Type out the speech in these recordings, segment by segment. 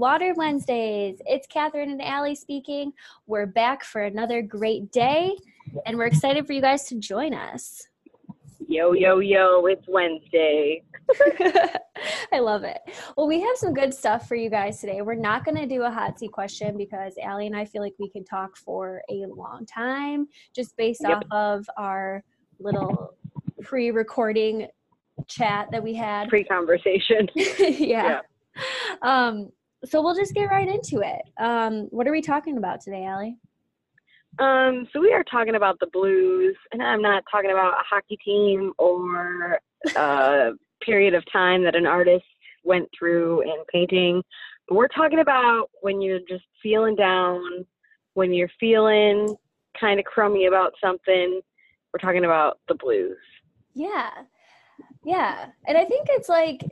Water Wednesdays. It's Catherine and Allie speaking. We're back for another great day, and we're excited for you guys to join us. Yo, yo, yo, it's Wednesday. I love it. Well, we have some good stuff for you guys today. We're not going to do a hot seat question because Allie and I feel like we can talk for a long time just based yep. off of our little pre recording chat that we had. Pre conversation. yeah. yeah. Um, so we'll just get right into it. Um, what are we talking about today, Allie? Um, so we are talking about the blues, and I'm not talking about a hockey team or a period of time that an artist went through in painting. But we're talking about when you're just feeling down, when you're feeling kind of crummy about something. We're talking about the blues. Yeah. Yeah. And I think it's like,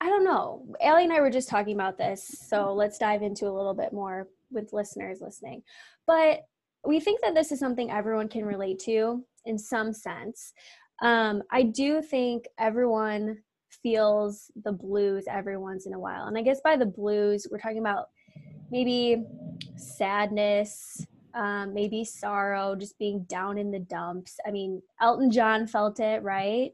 I don't know. Allie and I were just talking about this. So let's dive into a little bit more with listeners listening. But we think that this is something everyone can relate to in some sense. Um, I do think everyone feels the blues every once in a while. And I guess by the blues, we're talking about maybe sadness, um, maybe sorrow, just being down in the dumps. I mean, Elton John felt it, right?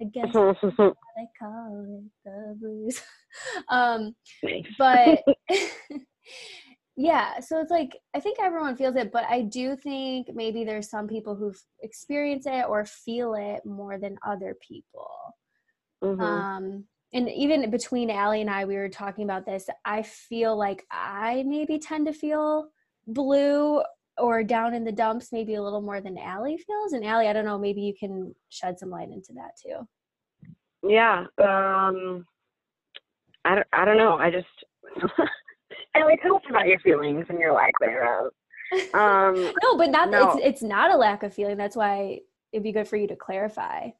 I guess they call it the blues. um, but yeah so it's like i think everyone feels it but i do think maybe there's some people who experience it or feel it more than other people mm-hmm. um and even between Allie and I, we were talking about this. I feel like I maybe tend to feel blue or down in the dumps maybe a little more than Allie feels. And Allie, I don't know, maybe you can shed some light into that too. Yeah. Um, I don't, I don't know. I just, Ellie, tell us about your feelings and your lack thereof. Um, no, but not no. it's it's not a lack of feeling. That's why it'd be good for you to clarify.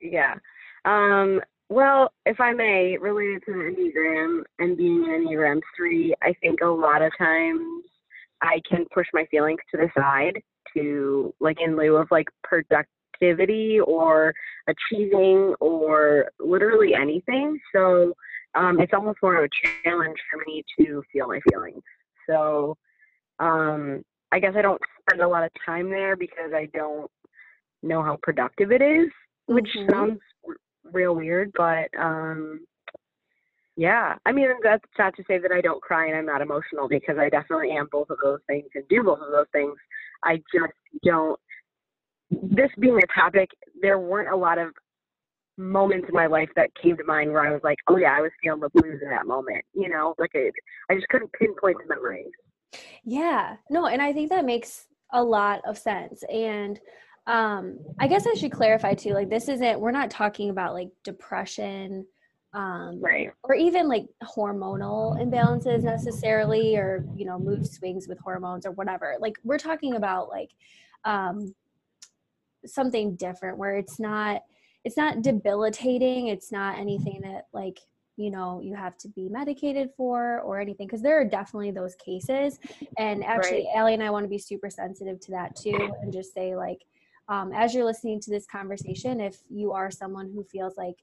Yeah. Um, well, if I may, related to the Enneagram and being an Enneagram three, I think a lot of times I can push my feelings to the side to like in lieu of like productivity or achieving or literally anything. So um, it's almost more of a challenge for me to feel my feelings. So um, I guess I don't spend a lot of time there because I don't know how productive it is, which mm-hmm. sounds r- real weird, but um, yeah. I mean, that's not to say that I don't cry and I'm not emotional because I definitely am both of those things and do both of those things. I just don't. This being a topic, there weren't a lot of moments in my life that came to mind where I was like, oh yeah, I was feeling the blues in that moment. You know, like I, I just couldn't pinpoint the memories. Yeah, no, and I think that makes a lot of sense. And um, I guess I should clarify too. Like, this isn't. We're not talking about like depression, um, right? Or even like hormonal imbalances necessarily, or you know, mood swings with hormones or whatever. Like, we're talking about like um, something different where it's not it's not debilitating it's not anything that like you know you have to be medicated for or anything because there are definitely those cases and actually right. Allie and I want to be super sensitive to that too and just say like um, as you're listening to this conversation if you are someone who feels like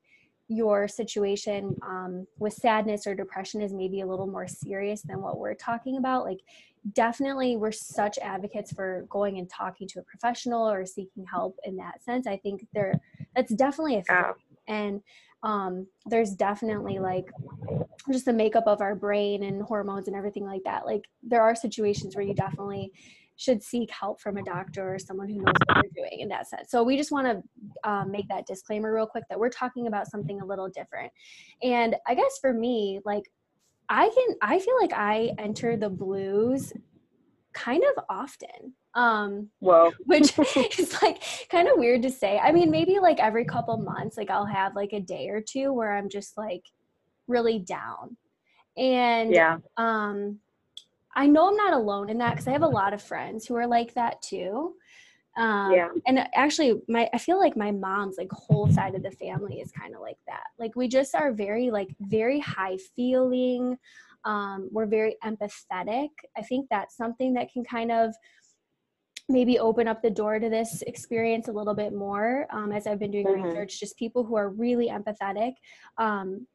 your situation um, with sadness or depression is maybe a little more serious than what we're talking about like definitely we're such advocates for going and talking to a professional or seeking help in that sense i think there that's definitely a thing. Yeah. and um, there's definitely like just the makeup of our brain and hormones and everything like that like there are situations where you definitely should seek help from a doctor or someone who knows what they're doing in that sense. So we just want to um, make that disclaimer real quick that we're talking about something a little different. And I guess for me, like I can, I feel like I enter the blues kind of often. Um, well, which is like kind of weird to say. I mean, maybe like every couple months, like I'll have like a day or two where I'm just like really down. And yeah. um I know I'm not alone in that because I have a lot of friends who are like that too. Um, yeah. And actually, my I feel like my mom's like whole side of the family is kind of like that. Like we just are very like very high feeling. Um, we're very empathetic. I think that's something that can kind of maybe open up the door to this experience a little bit more um, as I've been doing mm-hmm. research. Just people who are really empathetic. Um,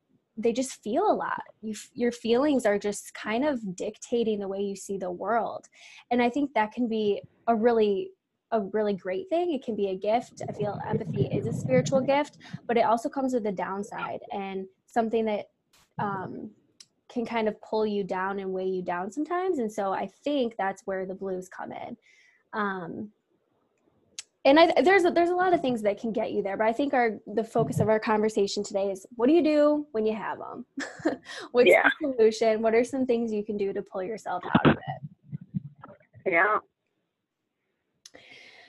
they just feel a lot. You your feelings are just kind of dictating the way you see the world. And i think that can be a really a really great thing. It can be a gift. I feel empathy is a spiritual gift but it also comes with a downside and something that um, can kind of pull you down and weigh you down sometimes. And so i think that's where the blues come in. Um, and I, there's a, there's a lot of things that can get you there, but I think our the focus of our conversation today is what do you do when you have them? What's yeah. the solution? What are some things you can do to pull yourself out of it? Yeah.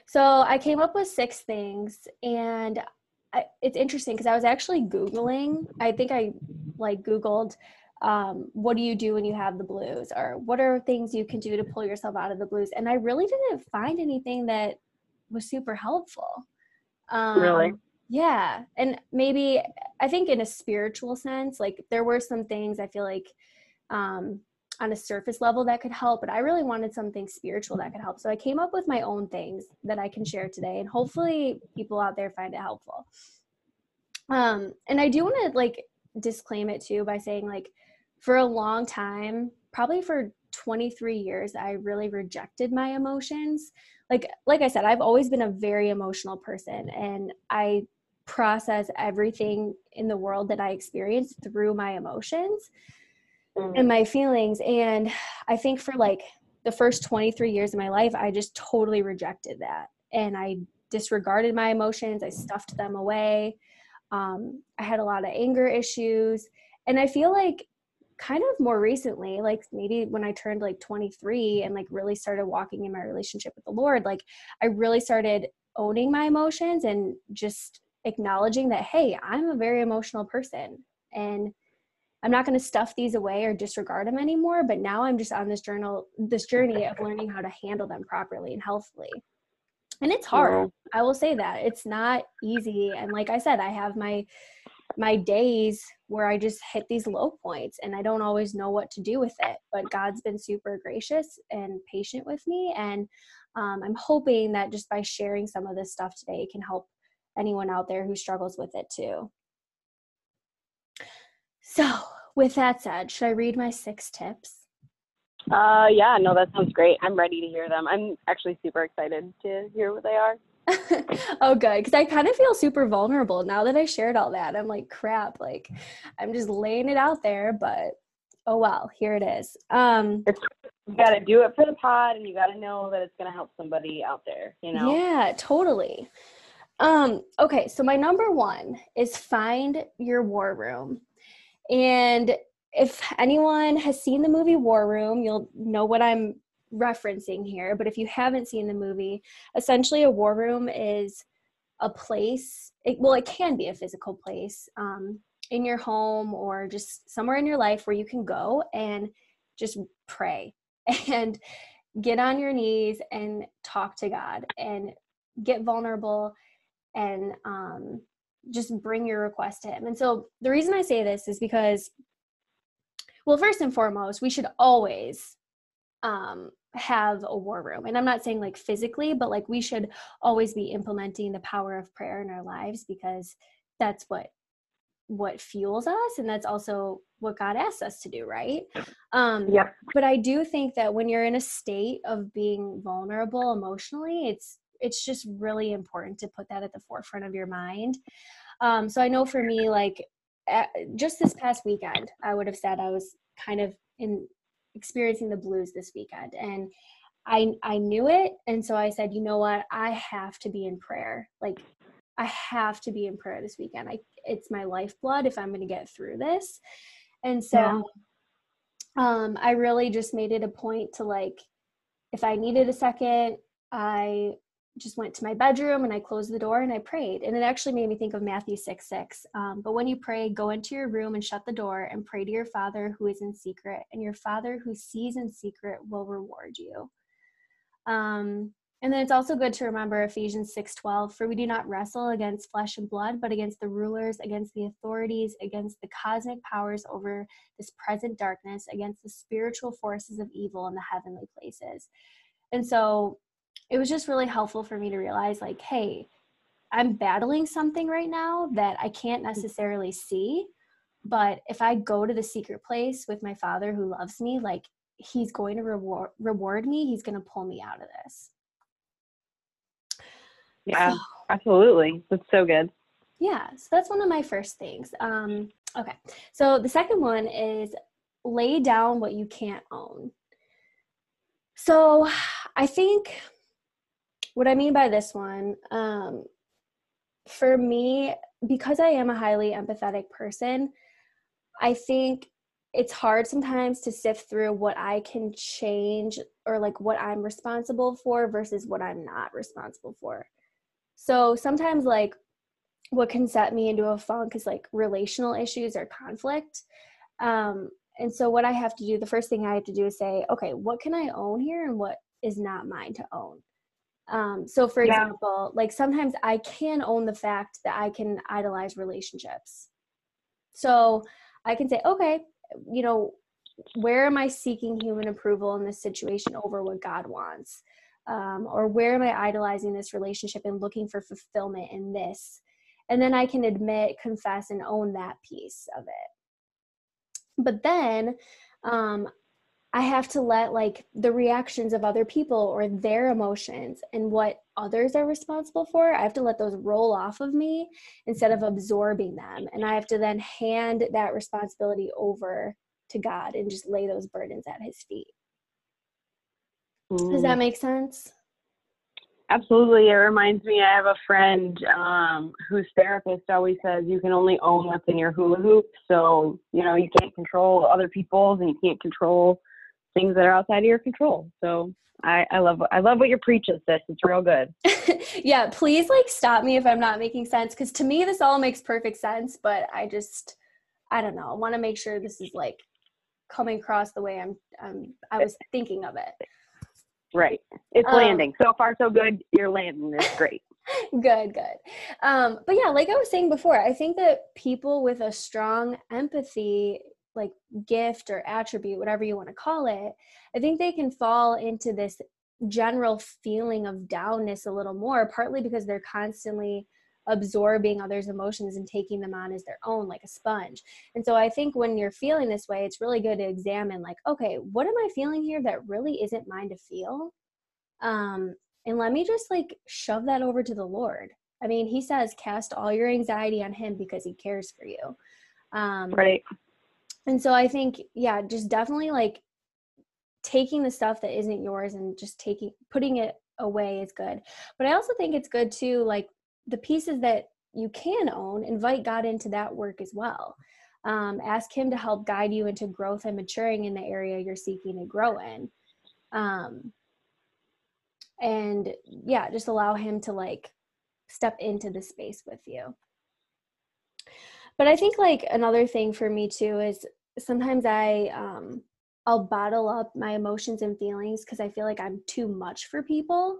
So I came up with six things, and I, it's interesting because I was actually googling. I think I like googled um, what do you do when you have the blues or what are things you can do to pull yourself out of the blues and i really didn't find anything that was super helpful. Um, really? Yeah. And maybe I think in a spiritual sense, like there were some things I feel like um, on a surface level that could help, but I really wanted something spiritual that could help. So I came up with my own things that I can share today, and hopefully people out there find it helpful. Um, and I do want to like disclaim it too by saying like for a long time, probably for 23 years, I really rejected my emotions like like i said i've always been a very emotional person and i process everything in the world that i experience through my emotions mm. and my feelings and i think for like the first 23 years of my life i just totally rejected that and i disregarded my emotions i stuffed them away um, i had a lot of anger issues and i feel like kind of more recently like maybe when i turned like 23 and like really started walking in my relationship with the lord like i really started owning my emotions and just acknowledging that hey i'm a very emotional person and i'm not going to stuff these away or disregard them anymore but now i'm just on this journal this journey of learning how to handle them properly and healthfully and it's hard. Yeah. i will say that. It's not easy. And like i said i have my my days where I just hit these low points and I don't always know what to do with it. But God's been super gracious and patient with me. And um, I'm hoping that just by sharing some of this stuff today can help anyone out there who struggles with it too. So, with that said, should I read my six tips? Uh, yeah, no, that sounds great. I'm ready to hear them. I'm actually super excited to hear what they are. oh good because i kind of feel super vulnerable now that i shared all that. I'm like crap like i'm just laying it out there but oh well here it is. Um you got to do it for the pod and you got to know that it's going to help somebody out there you know? Yeah totally. Um okay so my number one is find your war room. And if anyone has seen the movie war room you'll know what i'm referencing here, but if you haven't seen the movie, essentially a war room is a place, it, well, it can be a physical place um, in your home or just somewhere in your life where you can go and just pray and get on your knees and talk to God and get vulnerable and um, just bring your request to Him. And so the reason I say this is because, well, first and foremost, we should always um, have a war room. And i'm not saying like physically but like we should always be implementing the power of prayer in our lives because that's what what fuels us and that's also what god asks us to do right? Um yeah but i do think that when you're in a state of being vulnerable emotionally it's it's just really important to put that at the forefront of your mind. Um so i know for me like at, just this past weekend i would have said i was kind of in experiencing the blues this weekend and I I knew it and so I said, "You know what? I have to be in prayer. Like I have to be in prayer this weekend. I it's my lifeblood if I'm going to get through this." And so yeah. um I really just made it a point to like if I needed a second, I just went to my bedroom and I closed the door and I prayed. And it actually made me think of Matthew 6 6. Um, but when you pray, go into your room and shut the door and pray to your Father who is in secret, and your Father who sees in secret will reward you. Um, and then it's also good to remember Ephesians 6:12 for we do not wrestle against flesh and blood but against the rulers against the authorities against the cosmic powers over this present darkness against the spiritual forces of evil in the heavenly places. And so it was just really helpful for me to realize like hey i'm battling something right now that i can't necessarily see but if I go to the secret place with my father who loves me, like he's going to reward reward me. He's going to pull me out of this. Yeah, so, absolutely. That's so good. Yeah, so that's one of my first things. Um, okay, so the second one is lay down what you can't own. So I think what I mean by this one, um, for me, because I am a highly empathetic person, I think it's hard sometimes to sift through what I can change or like what I'm responsible for versus what I'm not responsible for. So sometimes, like, what can set me into a funk is like relational issues or conflict. Um, and so, what I have to do, the first thing I have to do is say, okay, what can I own here and what is not mine to own? Um, so, for yeah. example, like sometimes I can own the fact that I can idolize relationships. So, I can say, okay, you know, where am I seeking human approval in this situation over what God wants? Um, or where am I idolizing this relationship and looking for fulfillment in this? And then I can admit, confess, and own that piece of it. But then um, I have to let like the reactions of other people or their emotions and what others are responsible for, I have to let those roll off of me instead of absorbing them. And I have to then hand that responsibility over to God and just lay those burdens at his feet. Does that mm. make sense? Absolutely. It reminds me, I have a friend um, whose therapist always says you can only own what's in your hula hoop. So, you know, you can't control other people's and you can't control things that are outside of your control. So I, I love I love what you're preaching, sis. It's real good. yeah, please like stop me if I'm not making sense because to me this all makes perfect sense, but I just I don't know. I want to make sure this is like coming across the way I'm um I was thinking of it. Right. It's um, landing. So far so good. You're landing. It's great. good, good. Um, but yeah, like I was saying before, I think that people with a strong empathy like gift or attribute, whatever you want to call it, I think they can fall into this general feeling of downness a little more, partly because they're constantly absorbing others' emotions and taking them on as their own, like a sponge. And so I think when you're feeling this way, it's really good to examine, like, okay, what am I feeling here that really isn't mine to feel? Um, and let me just like shove that over to the Lord. I mean, He says, cast all your anxiety on Him because He cares for you. Um, right and so i think yeah just definitely like taking the stuff that isn't yours and just taking putting it away is good. But i also think it's good too like the pieces that you can own invite god into that work as well. Um, ask him to help guide you into growth and maturing in the area you're seeking to grow in. Um, and yeah just allow him to like step into the space with you but i think like another thing for me too is sometimes i um i'll bottle up my emotions and feelings because i feel like i'm too much for people.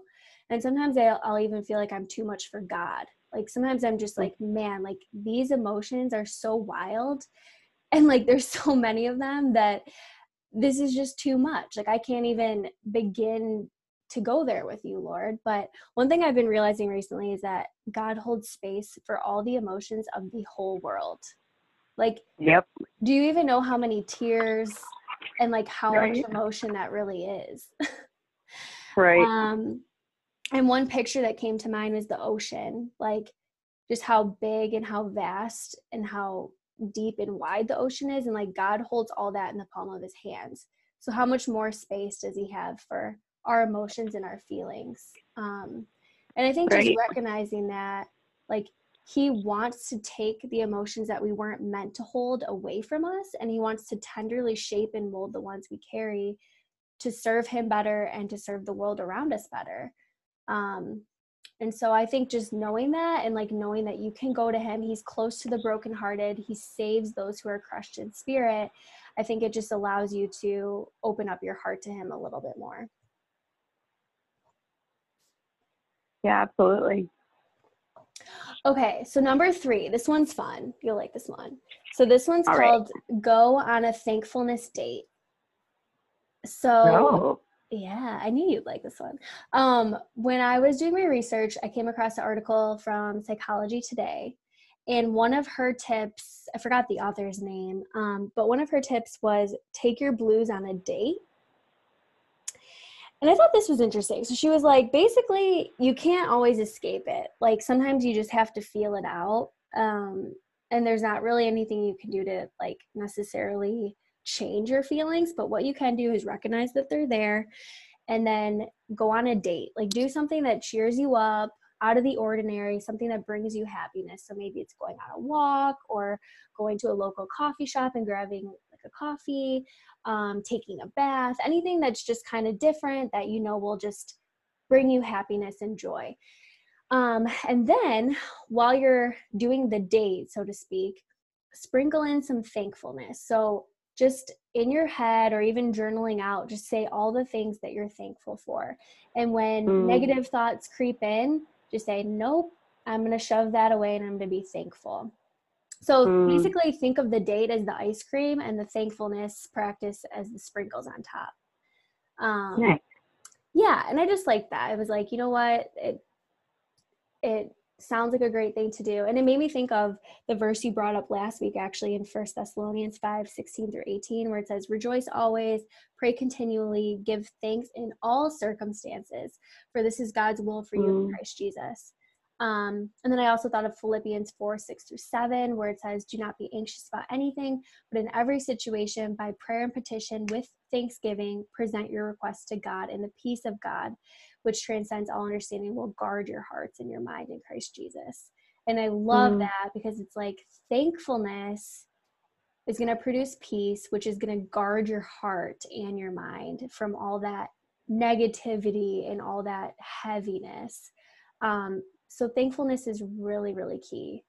And sometimes I'll, I'll even feel like i'm too much for god. Like sometimes i'm just like man like these emotions are so wild. And like there's so many of them that this is just too much. Like i can't even begin to go there with you, Lord. But one thing I've been realizing recently is that God holds space for all the emotions of the whole world. Like, yep. Do you even know how many tears and like how right. much emotion that really is? right. Um, and one picture that came to mind was the ocean, like just how big and how vast and how deep and wide the ocean is. And like God holds all that in the palm of his hands. So, how much more space does he have for our emotions and our feelings. Um, and i think right. just recognizing that like he wants to take the emotions that we weren't meant to hold away from us and he wants to tenderly shape and mold the ones we carry to serve him better and to serve the world around us better. Um, and so i think just knowing that and like knowing that you can go to him he's close to the brokenhearted he saves those who are crushed in spirit i think it just allows you to open up your heart to him a little bit more Yeah, absolutely. Okay, so number three, this one's fun. You'll like this one. So this one's All called right. Go on a Thankfulness Date. So oh. yeah, I knew you'd like this one. Um, when I was doing my research, I came across an article from Psychology Today, And one of her tips, I forgot the author's name, um, but one of her tips was take your blues on a date. And I thought this was interesting. So she was like, basically, you can't always escape it. Like sometimes you just have to feel it out. Um, and there's not really anything you can do to like necessarily change your feelings. But what you can do is recognize that they're there and then go on a date. Like do something that cheers you up, out of the ordinary, something that brings you happiness. So maybe it's going on a walk or going to a local coffee shop and grabbing a coffee, um, taking a bath, anything that's just kind of different that you know will just bring you happiness and joy. Um, and then while you're doing the date, so to speak, sprinkle in some thankfulness. So just in your head or even journaling out, just say all the things that you're thankful for. And when mm. negative thoughts creep in, just say, nope, I'm going to shove that away and I'm going to be thankful. So mm. basically, think of the date as the ice cream and the thankfulness practice as the sprinkles on top. Um, nice. Yeah, and I just like that. I was like, you know what? It it sounds like a great thing to do. And it made me think of the verse you brought up last week, actually, in First Thessalonians 5 16 through 18, where it says, Rejoice always, pray continually, give thanks in all circumstances, for this is God's will for you mm. in Christ Jesus. Um, and then I also thought of Philippians 4 6 through 7, where it says, Do not be anxious about anything, but in every situation, by prayer and petition with thanksgiving, present your requests to God, and the peace of God, which transcends all understanding, will guard your hearts and your mind in Christ Jesus. And I love mm. that because it's like thankfulness is going to produce peace, which is going to guard your heart and your mind from all that negativity and all that heaviness. Um, so thankfulness is really, really key.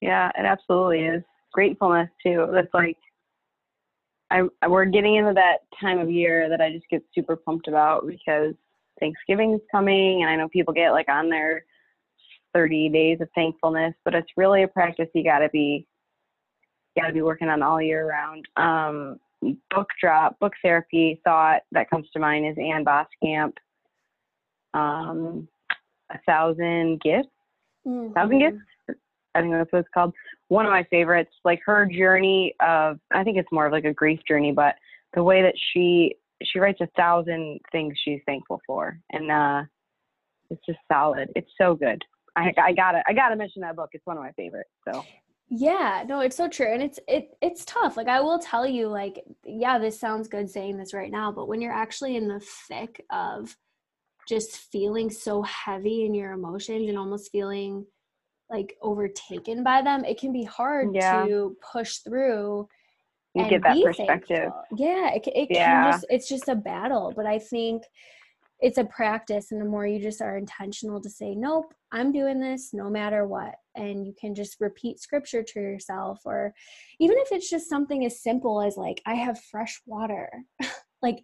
Yeah, it absolutely is. Gratefulness too. That's like I we're getting into that time of year that I just get super pumped about because Thanksgiving is coming, and I know people get like on their 30 days of thankfulness, but it's really a practice you got to be got to be working on all year round. Um, book drop, book therapy thought that comes to mind is Ann Voskamp um, a thousand gifts, mm-hmm. thousand gifts. I think that's what it's called. One of my favorites, like her journey of, I think it's more of like a grief journey, but the way that she she writes a thousand things she's thankful for, and uh, it's just solid. It's so good. I, I gotta I gotta mention that book. It's one of my favorites. So yeah no it's so true and it's it it's tough like i will tell you like yeah this sounds good saying this right now but when you're actually in the thick of just feeling so heavy in your emotions and almost feeling like overtaken by them, it can be hard yeah. to push through. You get that perspective. Thankful. Yeah, it, it yeah. can just, it's just a battle. But I think it's a practice. And the more you just are intentional to say, nope, I'm doing this no matter what. And you can just repeat scripture to yourself, or even if it's just something as simple as, like, I have fresh water. like,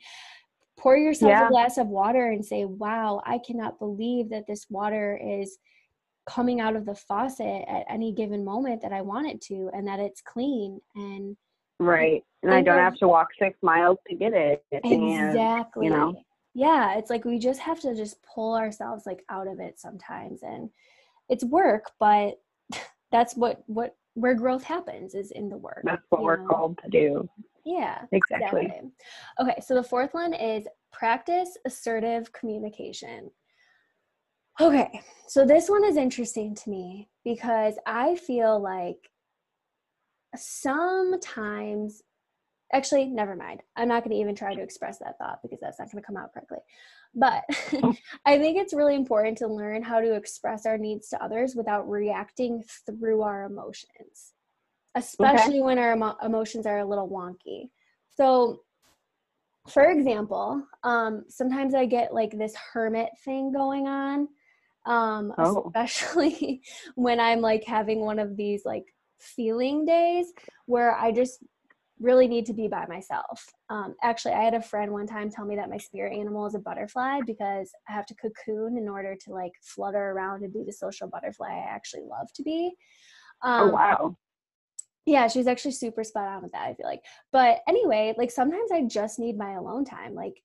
pour yourself yeah. a glass of water and say wow i cannot believe that this water is coming out of the faucet at any given moment that i want it to and that it's clean and right and i don't have to walk six miles to get it exactly and, you know yeah it's like we just have to just pull ourselves like out of it sometimes and it's work but that's what what where growth happens is in the work that's what we're know? called to do yeah, exactly. exactly. Okay, so the fourth one is practice assertive communication. Okay, so this one is interesting to me because I feel like sometimes, actually, never mind. I'm not going to even try to express that thought because that's not going to come out correctly. But oh. I think it's really important to learn how to express our needs to others without reacting through our emotions especially okay. when our emo- emotions are a little wonky. So, for example, um, sometimes I get like this hermit thing going on, um, oh. especially when I'm like having one of these like feeling days where I just really need to be by myself. Um, actually, I had a friend one time tell me that my spirit animal is a butterfly because I have to cocoon in order to like flutter around and be the social butterfly I actually love to be. Oh, um, oh wow! Yeah she's actually super spot on with that i feel like but anyway like sometimes i just need my alone time like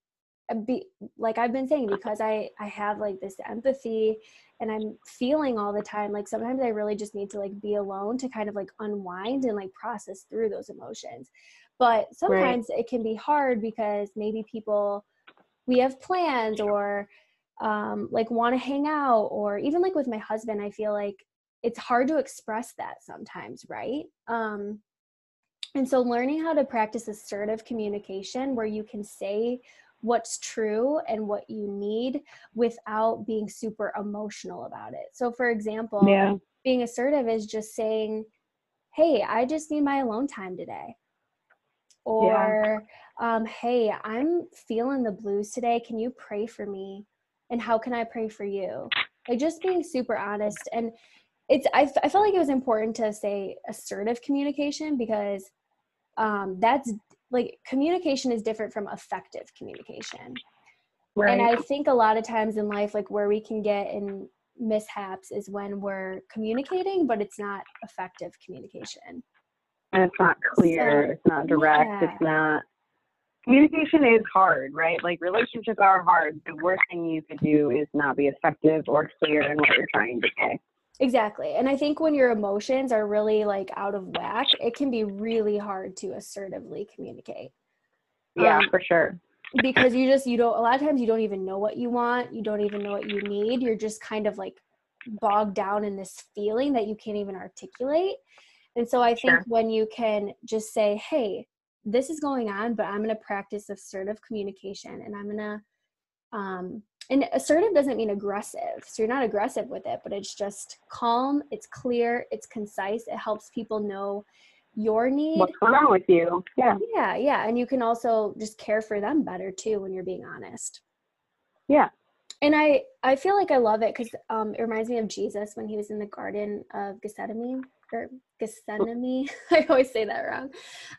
uh, be like I've been saying because I I have like this empathy and I'm feeling all the time like sometimes I really just need to like be alone to kind of like unwind and like process through those emotions. But sometimes right. it can be hard because maybe people we have plans or um like want to hang out or even like with my husband I feel like it's hard to express that sometimes, right? Um and so learning how to practice assertive communication where you can say what's true and what you need without being super emotional about it. So, for example, yeah. being assertive is just saying, Hey, I just need my alone time today. Or, yeah. um, Hey, I'm feeling the blues today. Can you pray for me? And how can I pray for you? Like, just being super honest. And it's, I, I felt like it was important to say assertive communication because um, that's like communication is different from effective communication. Right. And I think a lot of times in life, like where we can get in mishaps is when we're communicating, but it's not effective communication. And it's not clear, so, it's not direct, yeah. it's not. Communication is hard, right? Like relationships are hard. The worst thing you could do is not be effective or clear in what you're trying to say. Exactly. And I think when your emotions are really like out of whack, it can be really hard to assertively communicate. Yeah, um, for sure. Because you just, you don't, a lot of times you don't even know what you want. You don't even know what you need. You're just kind of like bogged down in this feeling that you can't even articulate. And so I think sure. when you can just say, hey, this is going on, but I'm going to practice assertive communication and I'm going to um, and assertive doesn't mean aggressive so you're not aggressive with it but it's just calm it's clear it's concise it helps people know your need. What's going on with you? Yeah. Yeah yeah and you can also just care for them better too when you're being honest. Yeah. And i i feel like i love it because um it reminds me of jesus when he was in the garden of gethsemane or gethsemane i always say that wrong.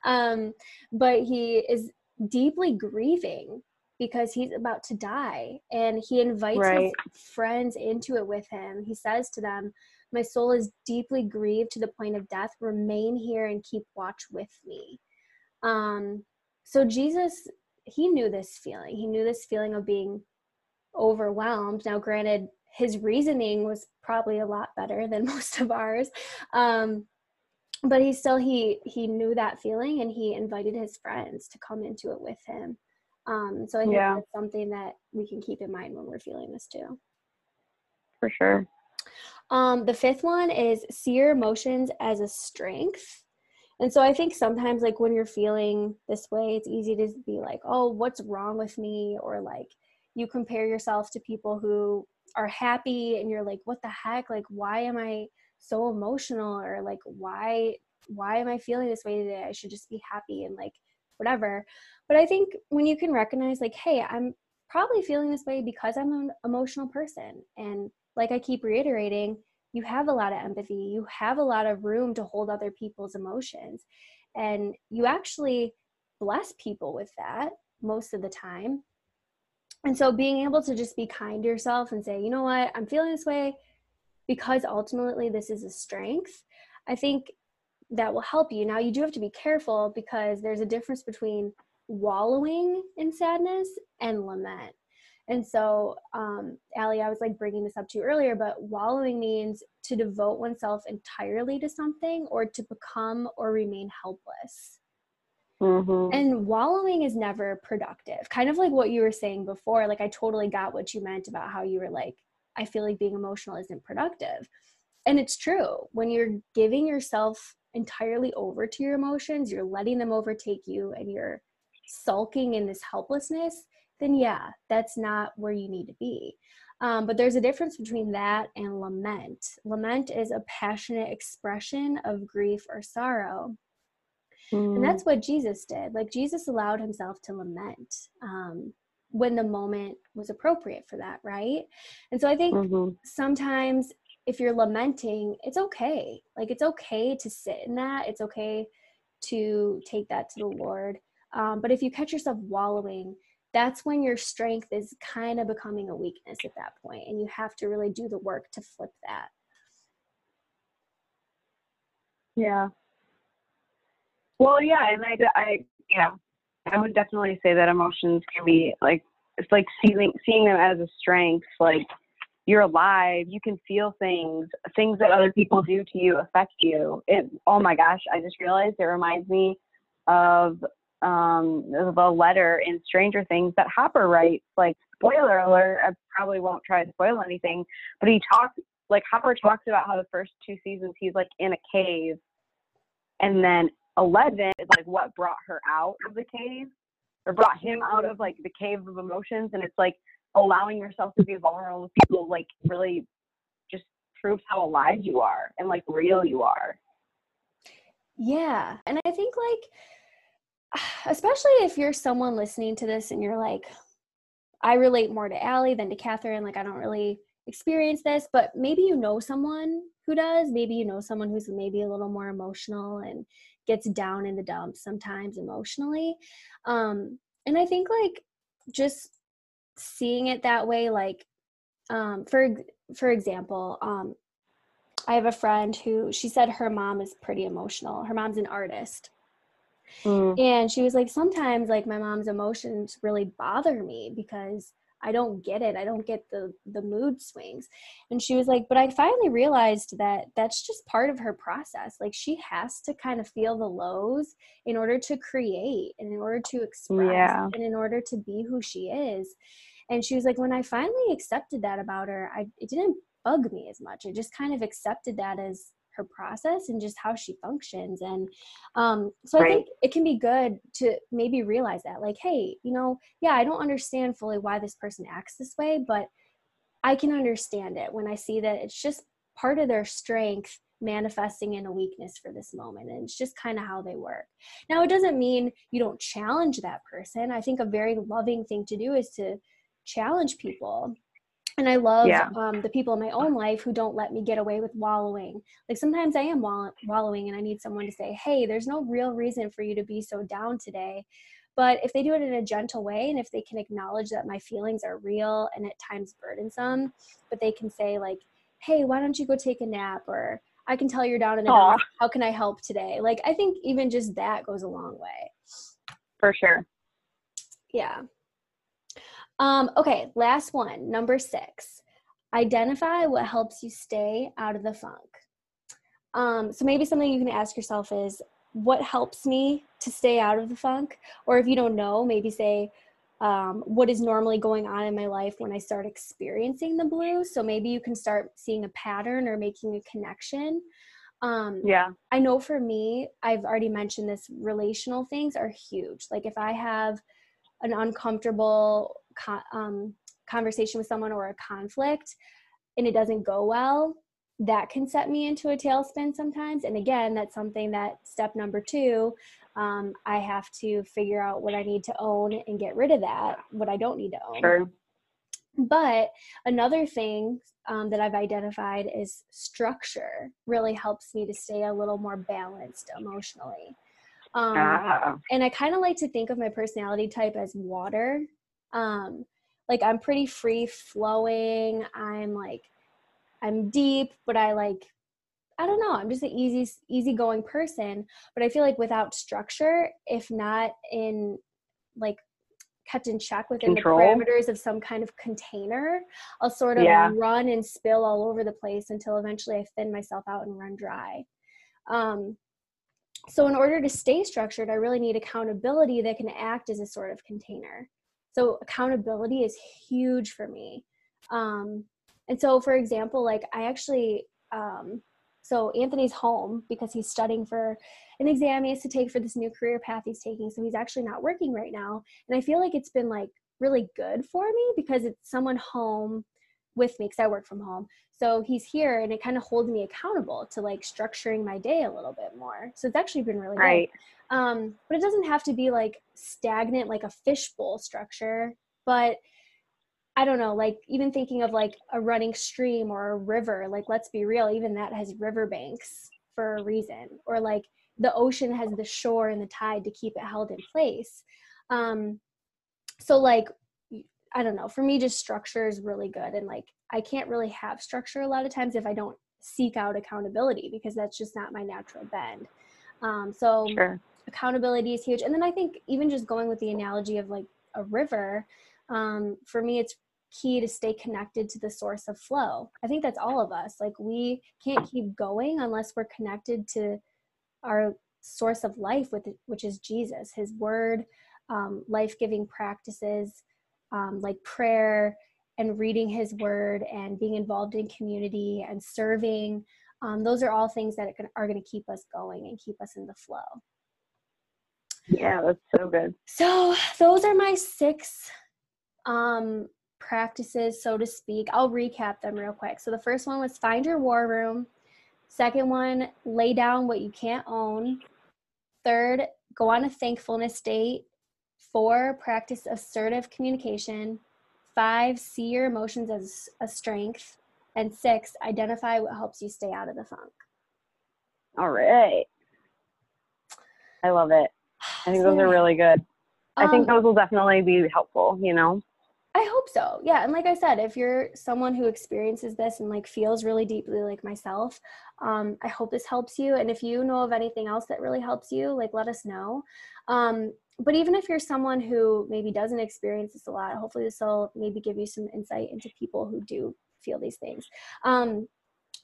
Um but he is deeply grieving because he's about to die and he invites right. his friends into it with him. He says to them my soul is deeply grieved to the point of death. Remain here and keep watch with me. Um so jesus he knew this feeling. He knew this feeling of being overwhelmed. Now granted his reasoning was probably a lot better than most of ours um but he still he he knew that feeling and he invited his friends to come into it with him um, so I think yeah. that's something that we can keep in mind when we're feeling this too. For sure. Um, the fifth one is see your emotions as a strength. And so I think sometimes, like when you're feeling this way, it's easy to be like, oh, what's wrong with me? Or like you compare yourself to people who are happy and you're like, what the heck? Like, why am I so emotional? Or like, why, why am I feeling this way today? I should just be happy and like whatever. But I think when you can recognize, like, hey, I'm probably feeling this way because I'm an emotional person. And like I keep reiterating, you have a lot of empathy, you have a lot of room to hold other people's emotions. And you actually bless people with that most of the time. And so being able to just be kind to yourself and say, you know what, I'm feeling this way because ultimately this is a strength. I think that will help you. Now, you do have to be careful because there's a difference between wallowing in sadness and lament. And so, um, Allie, I was like bringing this up to you earlier, but wallowing means to devote oneself entirely to something or to become or remain helpless. Mm-hmm. And wallowing is never productive. Kind of like what you were saying before. Like, I totally got what you meant about how you were like, I feel like being emotional isn't productive. And it's true. When you're giving yourself entirely over to your emotions, you're letting them overtake you, and you're sulking in this helplessness, then yeah, that's not where you need to be. Um, but there's a difference between that and lament. Lament is a passionate expression of grief or sorrow. Mm. And that's what Jesus did. Like Jesus allowed himself to lament um, when the moment was appropriate for that, right? And so I think mm-hmm. sometimes if you're lamenting, it's okay. Like it's okay to sit in that. It's okay to take that to the Lord. Um, but if you catch yourself wallowing, that's when your strength is kind of becoming a weakness at that point, and you have to really do the work to flip that. Yeah. Well, yeah, and I, I, yeah, I would definitely say that emotions can be like it's like seeing seeing them as a strength like you're alive you can feel things things that other people do to you affect you. It oh my gosh i just realized it reminds me of um the letter in stranger things that hopper writes like spoiler alert i probably won't try to spoil anything but he talks like hopper talks about how the first two seasons he's like in a cave and then 11 is like what brought her out of the cave or brought him out of like the cave of emotions and it's like allowing yourself to be vulnerable with people like really just proves how alive you are and like real you are. Yeah and i think like especially if you're someone listening to this and you're like i relate more to Allie than to Catherine like i don't really experience this but maybe you know someone who does maybe you know someone who's maybe a little more emotional and gets down in the dumps sometimes emotionally um and i think like just seeing it that way like um for for example um i have a friend who she said her mom is pretty emotional her mom's an artist mm. and she was like sometimes like my mom's emotions really bother me because I don't get it. I don't get the the mood swings. And she was like, but I finally realized that that's just part of her process. Like she has to kind of feel the lows in order to create and in order to express yeah. and in order to be who she is. And she was like, when I finally accepted that about her, I it didn't bug me as much. I just kind of accepted that as her process and just how she functions. And um, so right. i think it can be good to maybe realize that like hey you know yeah i don't understand fully why this person acts this way but i can understand it when i see that it's just part of their strength manifesting in a weakness for this moment and it's just kind of how they work. Now it doesn't mean you don't challenge that person. I think a very loving thing to do is to challenge people and i love yeah. um, the people in my own life who don't let me get away with wallowing. Like sometimes i am wall- wallowing and i need someone to say hey there's no real reason for you to be so down today. But if they do it in a gentle way and if they can acknowledge that my feelings are real and at times burdensome but they can say like hey why don't you go take a nap? or i can tell you're down in the dumps. how can i help today? Like i think even just that goes a long way. For sure. Yeah um, okay, last one, number six. Identify what helps you stay out of the funk. Um, so maybe something you can ask yourself is, what helps me to stay out of the funk? Or if you don't know, maybe say, um, what is normally going on in my life when I start experiencing the blues. So maybe you can start seeing a pattern or making a connection. Um, yeah. I know for me, I've already mentioned this, relational things are huge. Like if I have an uncomfortable um, conversation with someone or a conflict and it doesn't go well, that can set me into a tailspin sometimes. And again, that's something that step number two, um, I have to figure out what I need to own and get rid of that, what I don't need to own. Sure. But another thing um, that I've identified is structure really helps me to stay a little more balanced emotionally. Um, ah. And I kind of like to think of my personality type as water. Um, like I'm pretty free flowing. I'm like, I'm deep, but I like, I don't know. I'm just an easy, easygoing person. But I feel like without structure, if not in like kept in check within Control. the parameters of some kind of container, I'll sort of yeah. run and spill all over the place until eventually I thin myself out and run dry. Um, so, in order to stay structured, I really need accountability that can act as a sort of container. So, accountability is huge for me. Um, and so, for example, like I actually, um, so Anthony's home because he's studying for an exam he has to take for this new career path he's taking. So, he's actually not working right now. And I feel like it's been like really good for me because it's someone home with me because I work from home. So he's here and it kind of holds me accountable to like structuring my day a little bit more. So it's actually been really right. good. Um, but it doesn't have to be like stagnant, like a fishbowl structure. But I don't know, like even thinking of like a running stream or a river, like let's be real, even that has riverbanks for a reason. Or like the ocean has the shore and the tide to keep it held in place. Um, so like I don't know, for me, just structure is really good. And like, I can't really have structure a lot of times if I don't seek out accountability because that's just not my natural bend. Um, so, sure. accountability is huge. And then I think even just going with the analogy of like a river, um, for me it's key to stay connected to the source of flow i think that's all of us like we can't keep going unless we're connected to our source of life with which is jesus his word um, life-giving practices um, like prayer and reading his word and being involved in community and serving um, those are all things that are going to keep us going and keep us in the flow. Yeah that's so good. So those are my six um, practices so to speak. I'll recap them real quick. So the first one was find your war room. Second one lay down what you can't own. Third go on a thankfulness date four practice assertive communication Five, see your emotions as a strength. And six, identify what helps you stay out of the funk. All right. I love it. I think those are really good. I think um, those will definitely be helpful, you know? I hope so. Yeah. And like I said, if you're someone who experiences this and like feels really deeply like myself, um, I hope this helps you. And if you know of anything else that really helps you, like let us know. Um, but even if you're someone who maybe doesn't experience this a lot, hopefully this will maybe give you some insight into people who do feel these things. Um,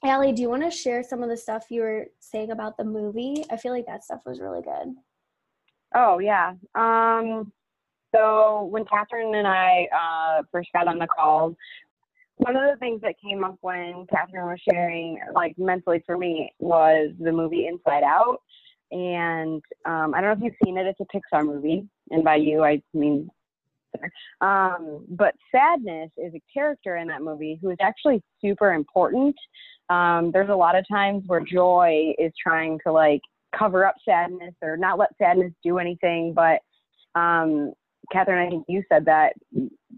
Allie, do you want to share some of the stuff you were saying about the movie? I feel like that stuff was really good. Oh yeah. Um, so when Catherine and I uh, first got on the call, one of the things that came up when Catherine was sharing, like mentally for me, was the movie Inside Out and um, I don't know if you've seen it. It's a Pixar movie, and by you I mean, um, but sadness is a character in that movie who is actually super important. Um, there's a lot of times where joy is trying to like cover up sadness or not let sadness do anything, but um, Catherine, I think you said that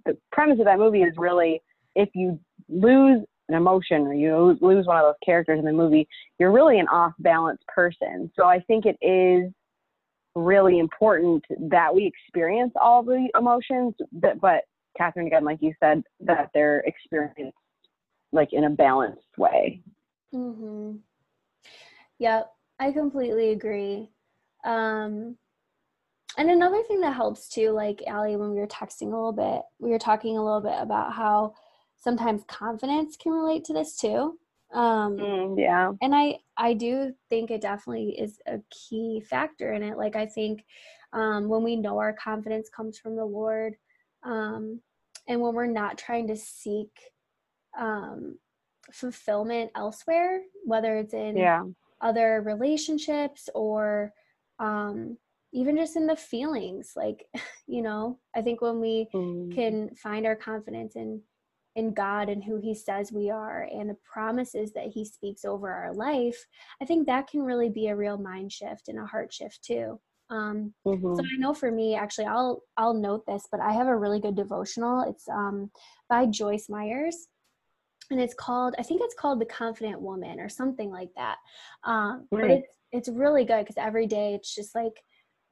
the premise of that movie is really if you lose an emotion or you lose one of those characters in the movie, you're really an off balance person. So I think it is really important that we experience all the emotions, but, but Catherine, again, like you said, that they're experienced like in a balanced way. Mm-hmm. Yep, I completely agree. Um, and another thing that helps too, like Allie, when we were texting a little bit, we were talking a little bit about how sometimes confidence can relate to this too um mm, yeah and i i do think it definitely is a key factor in it like i think um when we know our confidence comes from the lord um and when we're not trying to seek um fulfillment elsewhere whether it's in yeah. other relationships or um even just in the feelings like you know i think when we mm. can find our confidence in in God and who He says we are and the promises that He speaks over our life, I think that can really be a real mind shift and a heart shift too. Um, mm-hmm. So I know for me, actually, I'll I'll note this, but I have a really good devotional. It's um, by Joyce Myers, and it's called I think it's called The Confident Woman or something like that. Um, right. But it's it's really good because every day it's just like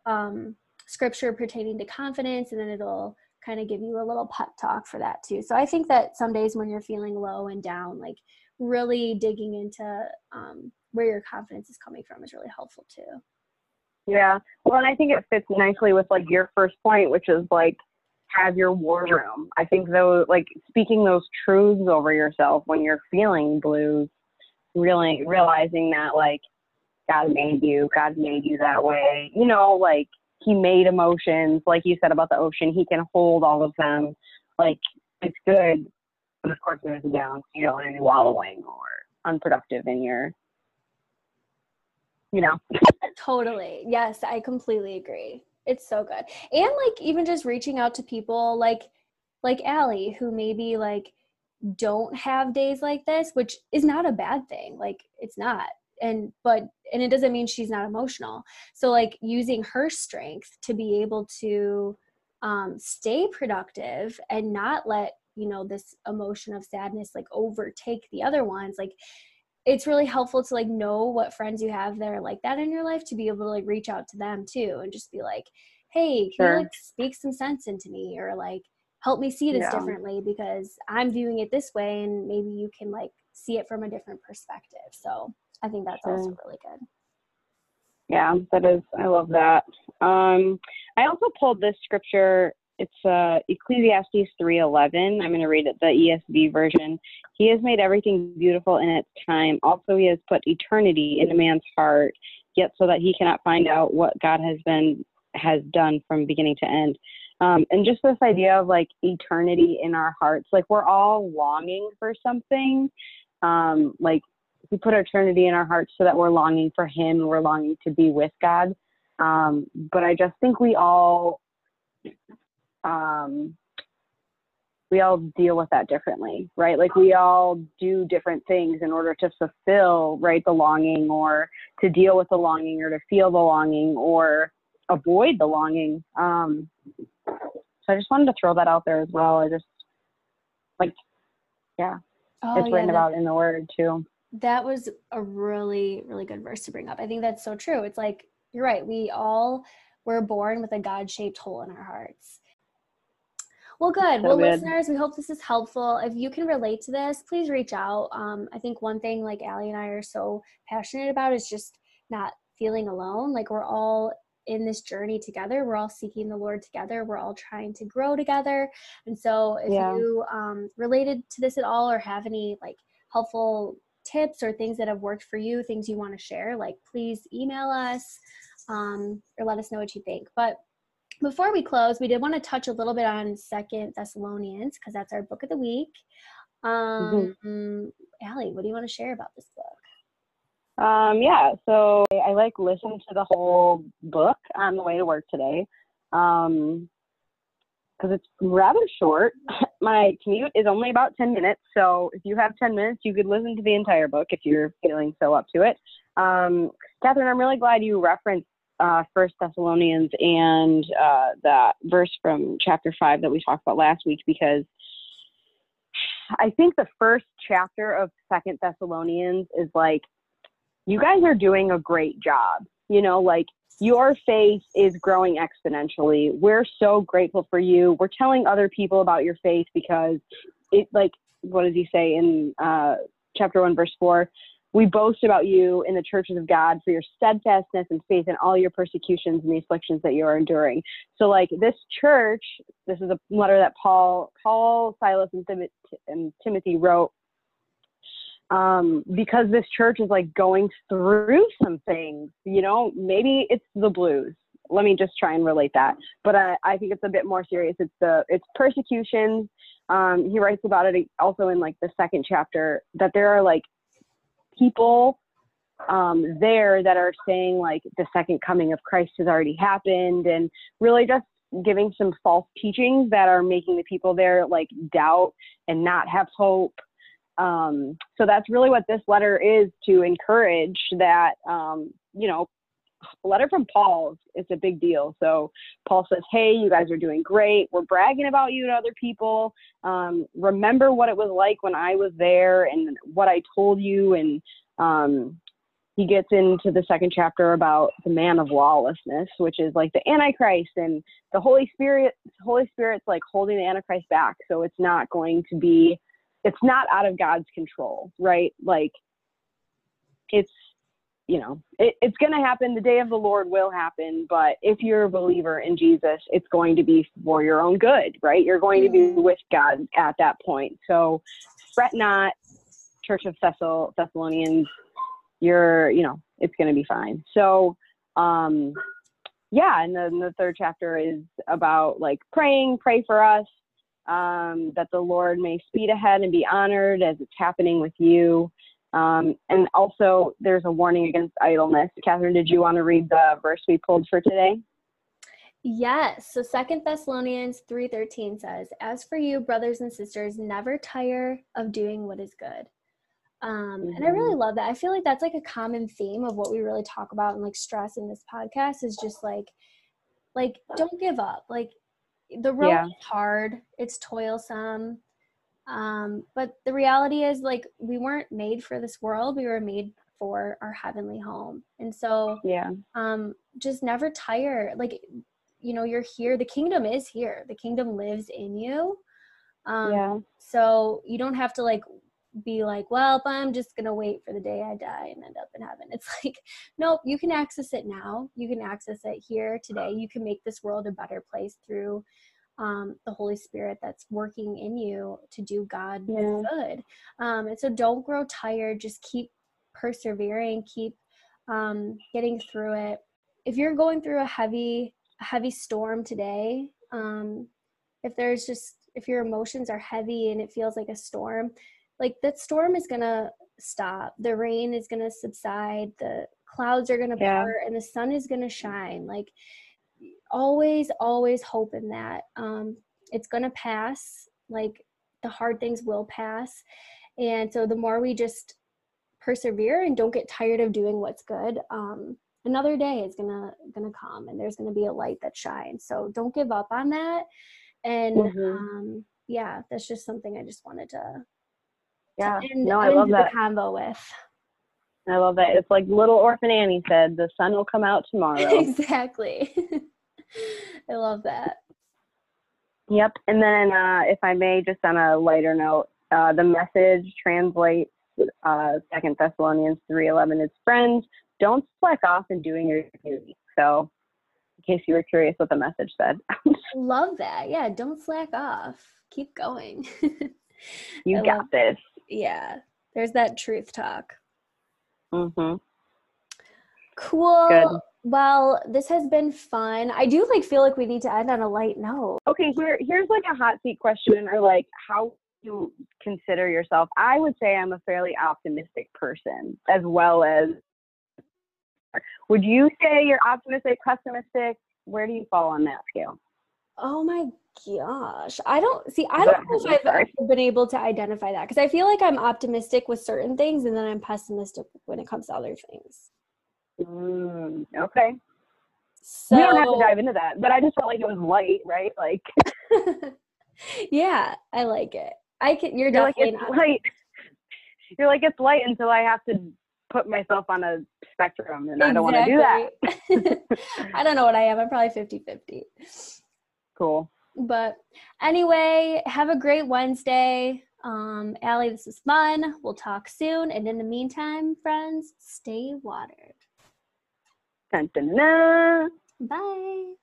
um, scripture pertaining to confidence, and then it'll kind of give you a little pep talk for that too. So I think that some days when you're feeling low and down, like really digging into um, where your confidence is coming from is really helpful too. Yeah. Well, and I think it fits nicely with like your first point, which is like have your war room. I think though, like speaking those truths over yourself when you're feeling blues, really realizing that like God made you, God made you that way. You know, like he made emotions, like you said about the ocean, he can hold all of them. Like it's good, but of course there's a down. You don't want to be wallowing or unproductive in your, you know. totally. Yes, I completely agree. It's so good, and like even just reaching out to people like like Allie, who maybe like don't have days like this, which is not a bad thing. Like it's not and but and it doesn't mean she's not emotional so like using her strength to be able to um, stay productive and not let you know this emotion of sadness like overtake the other ones like it's really helpful to like know what friends you have that are like that in your life to be able to like reach out to them too and just be like hey can sure. you like speak some sense into me or like help me see this yeah. differently because i'm viewing it this way and maybe you can like see it from a different perspective so I think that's sure. also really good. Yeah, that is. I love that. Um, I also pulled this scripture it's uh, Ecclesiastes 3:11. I'm going to read it the ESV version. He has made everything beautiful in its time. Also, he has put eternity in a man's heart, yet so that he cannot find out what God has been has done from beginning to end. Um, and just this idea of like eternity in our hearts, like we're all longing for something. Um, like we put our eternity in our hearts so that we're longing for Him, and we're longing to be with God. Um, but I just think we all um, we all deal with that differently, right? Like we all do different things in order to fulfill, right, the longing or to deal with the longing or to feel the longing or avoid the longing. Um, so I just wanted to throw that out there as well. I just like, yeah, Oh, it's yeah, written about in the word too. That was a really really good verse to bring up. I think that's so true. It's like you're right. We all were born with a god-shaped hole in our hearts. Well good. So well good. listeners we hope this is helpful. If you can relate to this please reach out. Um, i think one thing like Allie and i are so passionate about is just not feeling alone. Like we're all in this journey together. We're all seeking the lord together. We're all trying to grow together. And so if Yeah. you um, related to this at all or have any like helpful tips or things that have worked for you, things you want to share, like please email us um, or let us know what you think. But before we close, we did want to touch a little bit on Second Thessalonians because that's our book of the week. Um, Allie, what do you want to share about this book? Um, yeah, so I, I like listened to the whole book on the way to work today. Um, because it's rather short. My commute is only about 10 minutes, so if you have 10 minutes, you could listen to the entire book if you're feeling so up to it. Um, Catherine, I'm really glad you referenced uh, First Thessalonians and uh, that verse from chapter five that we talked about last week because I think the first chapter of Second Thessalonians is like you guys are doing a great job. You know, like your faith is growing exponentially. We're so grateful for you. We're telling other people about your faith because it, like, what does he say in uh, chapter 1, verse 4? We boast about you in the churches of God for your steadfastness and faith in all your persecutions and the afflictions that you are enduring. So, like this church, this is a letter that Paul, Paul, Silas, and, Tim- and Timothy wrote um, because this church is like going through some things. You know, maybe it's the blues. Let me just try and relate that. But I, I think it's a bit more serious. It's the it's persecutions. Um, he writes about it also in like the second chapter that there are like people um, there that are saying like the second coming of Christ has already happened and really just giving some false teachings that are making the people there like doubt and not have hope. Um, so that's really what this letter is to encourage that, um, you know, a letter from Paul is a big deal. So Paul says, Hey, you guys are doing great. We're bragging about you to other people. Um, remember what it was like when I was there and what I told you. And um, he gets into the second chapter about the man of lawlessness, which is like the Antichrist and the Holy Spirit. Holy Spirit's like holding the Antichrist back. So it's not going to be, it's not out of God's control, right? Like it's, you know, it, it's going to happen. The day of the Lord will happen. But if you're a believer in Jesus, it's going to be for your own good, right? You're going to be Mhm. with God at that point. So fret not, Church of Thessal- Thessalonians, you're, you know, it's going to be fine. So, um, yeah. And then the third chapter is about like praying, pray for us, um, that the Lord may speed ahead and be honored as it's happening with you. Um, and also, there's a warning against idleness. Catherine, did you want to read the verse we pulled for today? Yes. So Second Thessalonians 3:13 says, "As for you, brothers and sisters, never tire of doing what is good." Um, and I really love that. I feel like that's like a common theme of what we really talk about and like stress in this podcast is just like, like don't give up. Like the road Yeah. is hard, it's toilsome, um, but the reality is like we weren't made for this world. We were made for our heavenly home, and so Yeah. um just never tire like you know you're here the kingdom is here the kingdom lives in you um yeah. so you don't have to like be like well i'm just gonna wait for the day i die and end up in heaven it's like nope you can access it now you can access it here today you can make this world a better place through um, the Holy Spirit that's working in you to do God Yeah. good. Um, and so don't grow tired. Just keep persevering. Keep um, getting through it. If you're going through a heavy, heavy storm today, um, if there's just if your emotions are heavy and it feels like a storm, like that storm is gonna stop. The rain is gonna subside. The clouds are gonna Yeah. part, and the sun is gonna shine. Like always, always hope in that. Um, it's gonna pass. Like the hard things will pass, and so the more we just persevere and don't get tired of doing what's good, um, another day is gonna gonna come, and there's gonna be a light that shines. So don't give up on that. And Mhm. um, yeah, that's just something I just wanted to Yeah. end, No, I love the that. combo with. I love that. It's like little orphan Annie said, the sun will come out tomorrow. exactly. I love that. Yep. And then, uh, if I may, just on a lighter note, uh, the message translates uh, Second Thessalonians three eleven. It's friends, don't slack off in doing your duty. So, in case you were curious what the message said, Love that. Yeah, don't slack off. Keep going. you I got love- this. Yeah, there's that truth talk. hmm Cool. Good. Well, this has been fun. I do like feel like we need to end on a light note. Okay, here here's like a hot seat question, or like how you consider yourself. I would say I'm a fairly optimistic person, as well as. Would you say you're optimistic, pessimistic? Where do you fall on that scale? Oh my gosh. I don't see I don't know if I've ever been able to identify that because I feel like I'm optimistic with certain things and then I'm pessimistic when it comes to other things. Mm, okay. So we don't have to dive into that, but I just felt like it was light, right? Like yeah, I like it. I can you're you're like definitely it's not light. You're like it's light until I have to put myself on a spectrum, and I don't want to do that. I don't know what I am. I'm probably 50 50. Cool. But anyway, have a great Wednesday. Um, Allie, this was fun. We'll talk soon. And in the meantime, friends, stay watered. Dun, dun, dun. Bye.